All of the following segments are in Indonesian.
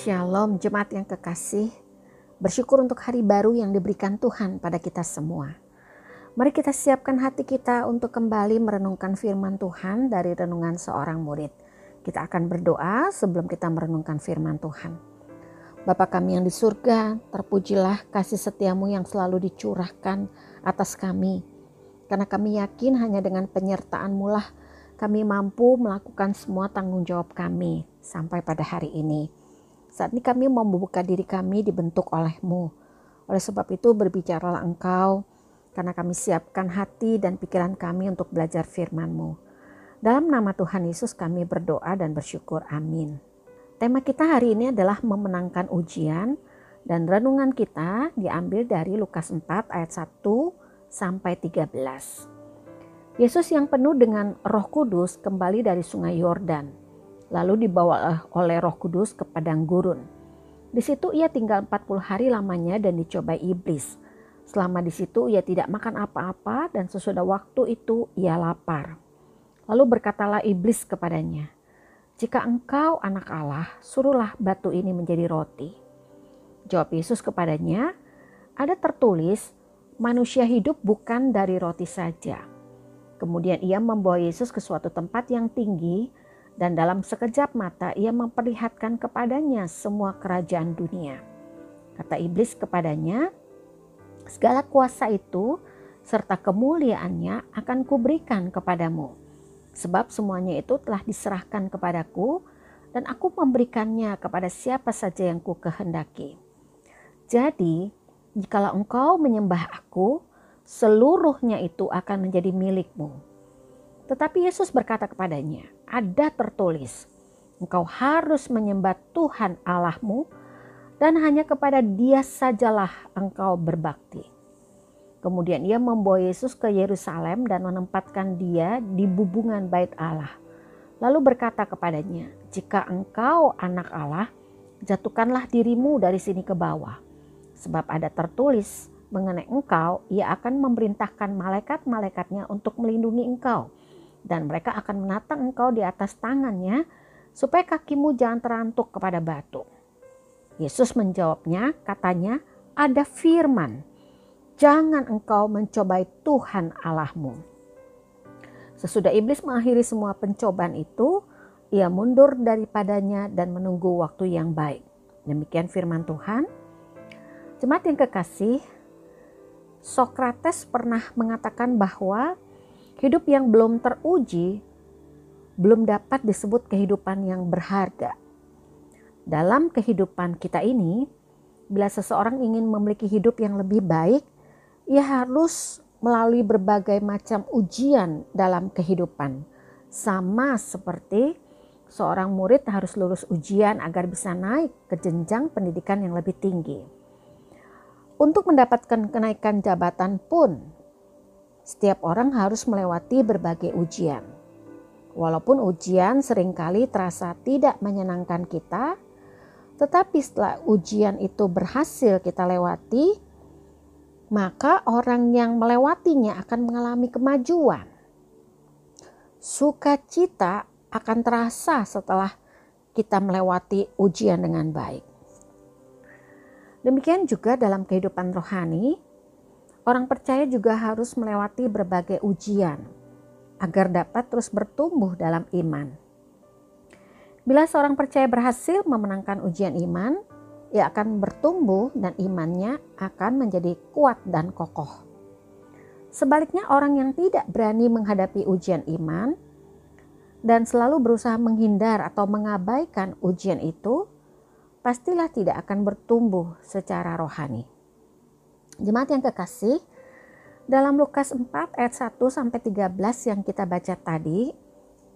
Shalom jemaat yang kekasih. Bersyukur untuk hari baru yang diberikan Tuhan pada kita semua. Mari kita siapkan hati kita untuk kembali merenungkan firman Tuhan dari renungan seorang murid. Kita akan berdoa sebelum kita merenungkan firman Tuhan. Bapa kami yang di surga, terpujilah kasih setiamu yang selalu dicurahkan atas kami. Karena kami yakin hanya dengan penyertaan-Mu lah kami mampu melakukan semua tanggung jawab kami sampai pada hari ini. Saat ini kami mau membuka diri kami dibentuk olehmu. Oleh sebab itu berbicaralah engkau, karena kami siapkan hati dan pikiran kami untuk belajar firman-Mu. Dalam nama Tuhan Yesus kami berdoa dan bersyukur. Amin. Tema kita hari ini adalah memenangkan ujian dan renungan kita diambil dari Lukas 4 ayat 1 sampai 13. Yesus yang penuh dengan roh kudus kembali dari sungai Yordan lalu dibawa oleh Roh Kudus ke padang gurun. Di situ ia tinggal 40 hari lamanya dan dicobai iblis. Selama di situ ia tidak makan apa-apa dan sesudah waktu itu ia lapar. Lalu berkatalah iblis kepadanya, "Jika engkau anak Allah, suruhlah batu ini menjadi roti." Jawab Yesus kepadanya, "Ada tertulis, manusia hidup bukan dari roti saja." Kemudian ia membawa Yesus ke suatu tempat yang tinggi dan dalam sekejap mata ia memperlihatkan kepadanya semua kerajaan dunia. Kata iblis kepadanya, segala kuasa itu serta kemuliaannya akan kuberikan kepadamu. Sebab semuanya itu telah diserahkan kepadaku dan aku memberikannya kepada siapa saja yang ku kehendaki. Jadi, jikalau engkau menyembah aku, seluruhnya itu akan menjadi milikmu tetapi Yesus berkata kepadanya, ada tertulis, engkau harus menyembah Tuhan Allahmu dan hanya kepada dia sajalah engkau berbakti. Kemudian ia membawa Yesus ke Yerusalem dan menempatkan dia di bubungan bait Allah. Lalu berkata kepadanya, jika engkau anak Allah, jatuhkanlah dirimu dari sini ke bawah. Sebab ada tertulis mengenai engkau, ia akan memerintahkan malaikat-malaikatnya untuk melindungi engkau dan mereka akan menatang engkau di atas tangannya supaya kakimu jangan terantuk kepada batu. Yesus menjawabnya, katanya, ada firman, jangan engkau mencobai Tuhan Allahmu. Sesudah iblis mengakhiri semua pencobaan itu, ia mundur daripadanya dan menunggu waktu yang baik. Demikian firman Tuhan. Jemaat yang kekasih, Sokrates pernah mengatakan bahwa Hidup yang belum teruji belum dapat disebut kehidupan yang berharga. Dalam kehidupan kita ini, bila seseorang ingin memiliki hidup yang lebih baik, ia harus melalui berbagai macam ujian dalam kehidupan. Sama seperti seorang murid harus lulus ujian agar bisa naik ke jenjang pendidikan yang lebih tinggi. Untuk mendapatkan kenaikan jabatan pun setiap orang harus melewati berbagai ujian. Walaupun ujian sering kali terasa tidak menyenangkan kita, tetapi setelah ujian itu berhasil kita lewati, maka orang yang melewatinya akan mengalami kemajuan. Sukacita akan terasa setelah kita melewati ujian dengan baik. Demikian juga dalam kehidupan rohani, Orang percaya juga harus melewati berbagai ujian agar dapat terus bertumbuh dalam iman. Bila seorang percaya berhasil memenangkan ujian iman, ia akan bertumbuh dan imannya akan menjadi kuat dan kokoh. Sebaliknya, orang yang tidak berani menghadapi ujian iman dan selalu berusaha menghindar atau mengabaikan ujian itu, pastilah tidak akan bertumbuh secara rohani. Jemaat yang kekasih, dalam Lukas 4 ayat 1 sampai 13 yang kita baca tadi,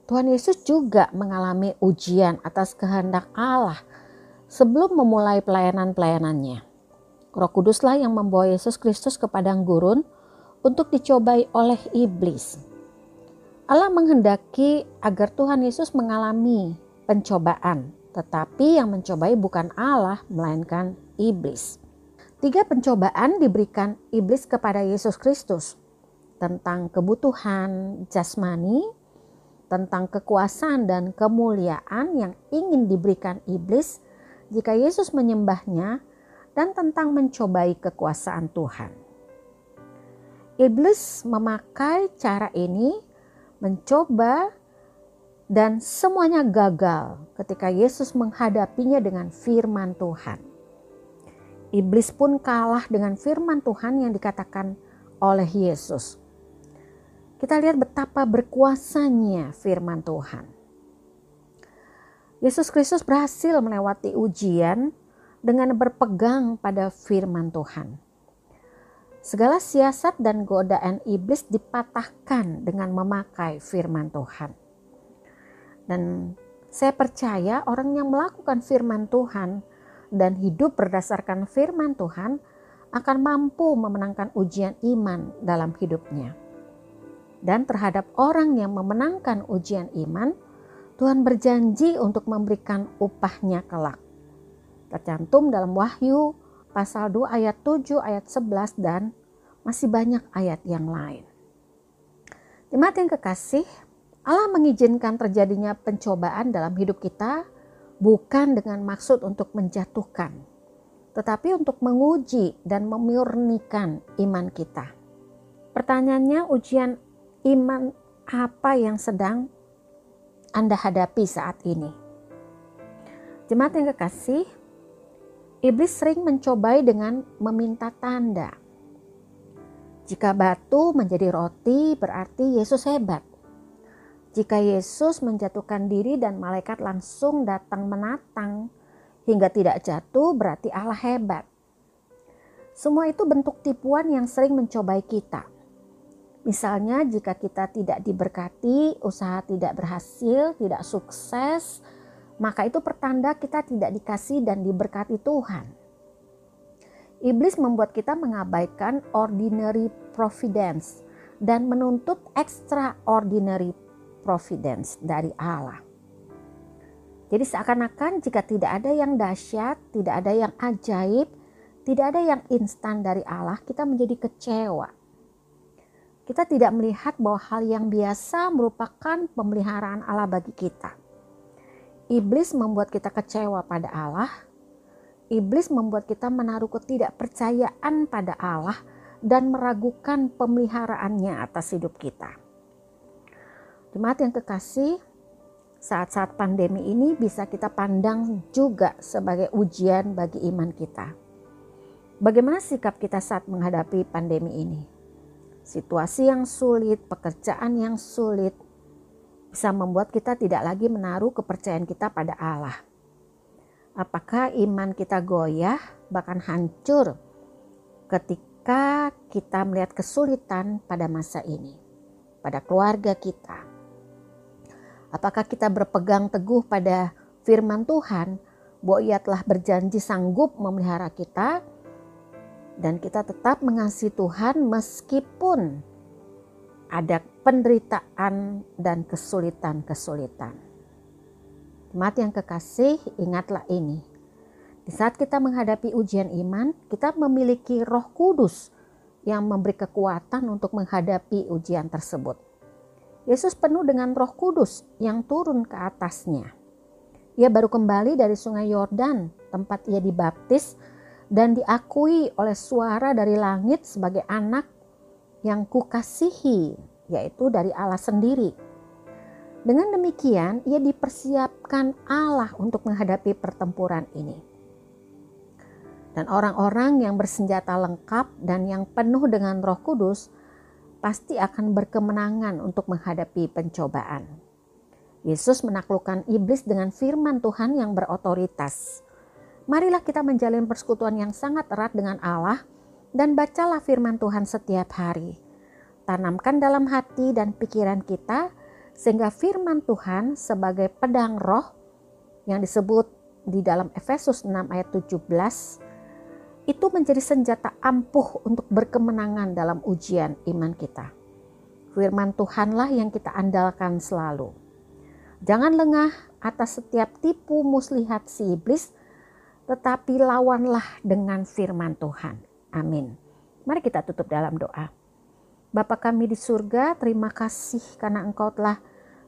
Tuhan Yesus juga mengalami ujian atas kehendak Allah sebelum memulai pelayanan-pelayanannya. Roh Kuduslah yang membawa Yesus Kristus ke padang gurun untuk dicobai oleh iblis. Allah menghendaki agar Tuhan Yesus mengalami pencobaan, tetapi yang mencobai bukan Allah melainkan iblis. Tiga pencobaan diberikan iblis kepada Yesus Kristus tentang kebutuhan jasmani, tentang kekuasaan dan kemuliaan yang ingin diberikan iblis jika Yesus menyembahnya dan tentang mencobai kekuasaan Tuhan. Iblis memakai cara ini mencoba dan semuanya gagal ketika Yesus menghadapinya dengan firman Tuhan. Iblis pun kalah dengan firman Tuhan yang dikatakan oleh Yesus. Kita lihat betapa berkuasanya firman Tuhan. Yesus Kristus berhasil melewati ujian dengan berpegang pada firman Tuhan. Segala siasat dan godaan iblis dipatahkan dengan memakai firman Tuhan. Dan saya percaya orang yang melakukan firman Tuhan dan hidup berdasarkan firman Tuhan akan mampu memenangkan ujian iman dalam hidupnya. Dan terhadap orang yang memenangkan ujian iman, Tuhan berjanji untuk memberikan upahnya kelak. Tercantum dalam Wahyu pasal 2 ayat 7 ayat 11 dan masih banyak ayat yang lain. Jemaat yang kekasih, Allah mengizinkan terjadinya pencobaan dalam hidup kita bukan dengan maksud untuk menjatuhkan, tetapi untuk menguji dan memurnikan iman kita. Pertanyaannya, ujian iman apa yang sedang anda hadapi saat ini. Jemaat yang kekasih, iblis sering mencobai dengan meminta tanda. Jika batu menjadi roti, berarti Yesus hebat. Jika Yesus menjatuhkan diri dan malaikat langsung datang menatang hingga tidak jatuh, berarti Allah hebat. Semua itu bentuk tipuan yang sering mencobai kita. Misalnya jika kita tidak diberkati, usaha tidak berhasil, tidak sukses, maka itu pertanda kita tidak dikasih dan diberkati Tuhan. Iblis membuat kita mengabaikan ordinary providence dan menuntut extraordinary providence dari Allah. Jadi seakan-akan jika tidak ada yang dahsyat, tidak ada yang ajaib, tidak ada yang instan dari Allah, kita menjadi kecewa kita tidak melihat bahwa hal yang biasa merupakan pemeliharaan Allah bagi kita. Iblis membuat kita kecewa pada Allah. Iblis membuat kita menaruh ketidakpercayaan pada Allah dan meragukan pemeliharaannya atas hidup kita. Jemaat yang kekasih, saat-saat pandemi ini bisa kita pandang juga sebagai ujian bagi iman kita. Bagaimana sikap kita saat menghadapi pandemi ini? Situasi yang sulit, pekerjaan yang sulit bisa membuat kita tidak lagi menaruh kepercayaan kita pada Allah. Apakah iman kita goyah, bahkan hancur ketika kita melihat kesulitan pada masa ini, pada keluarga kita? Apakah kita berpegang teguh pada firman Tuhan bahwa ia telah berjanji sanggup memelihara kita dan kita tetap mengasihi Tuhan meskipun ada penderitaan dan kesulitan-kesulitan. Jemaat yang kekasih, ingatlah ini. Di saat kita menghadapi ujian iman, kita memiliki Roh Kudus yang memberi kekuatan untuk menghadapi ujian tersebut. Yesus penuh dengan Roh Kudus yang turun ke atasnya. Ia baru kembali dari Sungai Yordan, tempat ia dibaptis dan diakui oleh suara dari langit sebagai anak yang kukasihi, yaitu dari Allah sendiri. Dengan demikian, ia dipersiapkan Allah untuk menghadapi pertempuran ini. Dan orang-orang yang bersenjata lengkap dan yang penuh dengan Roh Kudus pasti akan berkemenangan untuk menghadapi pencobaan. Yesus menaklukkan iblis dengan firman Tuhan yang berotoritas marilah kita menjalin persekutuan yang sangat erat dengan Allah dan bacalah firman Tuhan setiap hari. Tanamkan dalam hati dan pikiran kita sehingga firman Tuhan sebagai pedang roh yang disebut di dalam Efesus 6 ayat 17 itu menjadi senjata ampuh untuk berkemenangan dalam ujian iman kita. Firman Tuhanlah yang kita andalkan selalu. Jangan lengah atas setiap tipu muslihat si iblis tetapi lawanlah dengan firman Tuhan. Amin. Mari kita tutup dalam doa. Bapa kami di surga, terima kasih karena Engkau telah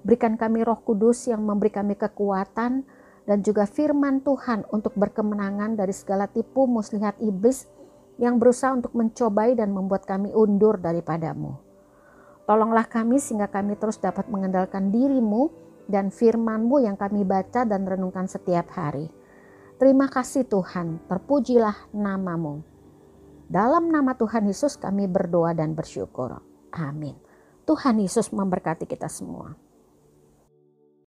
berikan kami roh kudus yang memberi kami kekuatan dan juga firman Tuhan untuk berkemenangan dari segala tipu muslihat iblis yang berusaha untuk mencobai dan membuat kami undur daripadamu. Tolonglah kami sehingga kami terus dapat mengandalkan dirimu dan firmanmu yang kami baca dan renungkan setiap hari. Terima kasih Tuhan, terpujilah namamu. Dalam nama Tuhan Yesus kami berdoa dan bersyukur. Amin. Tuhan Yesus memberkati kita semua.